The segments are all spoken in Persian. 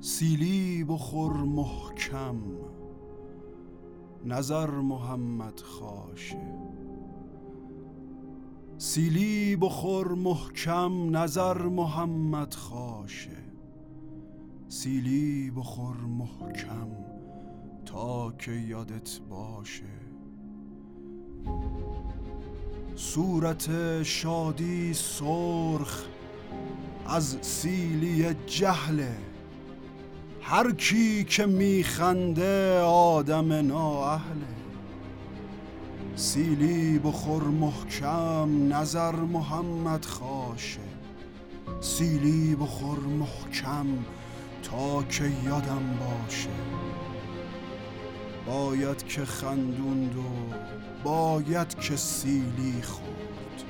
سیلی بخور محکم نظر محمد خاشه. سیلی بخور محکم نظر محمد خاشه. سیلی بخور محکم تا که یادت باشه. صورت شادی سرخ از سیلی جهله هر کی که میخنده آدم نااهله سیلی بخور محکم نظر محمد خاشه. سیلی بخور محکم تا که یادم باشه. باید که خندوند و باید که سیلی خورد.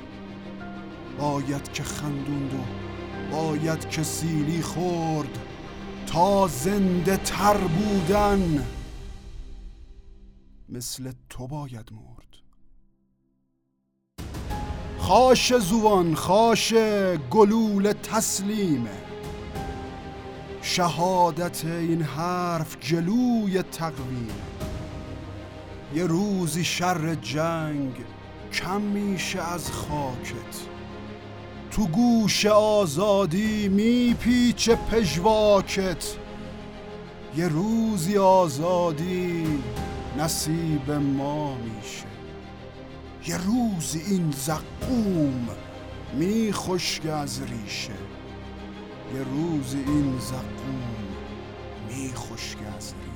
باید که خندوند و باید که سیلی خورد. تا زنده تر بودن. مثل تو باید مرد. خاش زوان خاش گلول تسلیمه شهادت این حرف جلوی تقویم. یه روزی شر جنگ کم میشه از خاکت. تو گوش آزادی میپیچه پژواکت. یه روزی آزادی نصیب ما میشه. یه روزی این زقوم میخشک از ریشه. یه روزی این زقوم میخشک از ریشه.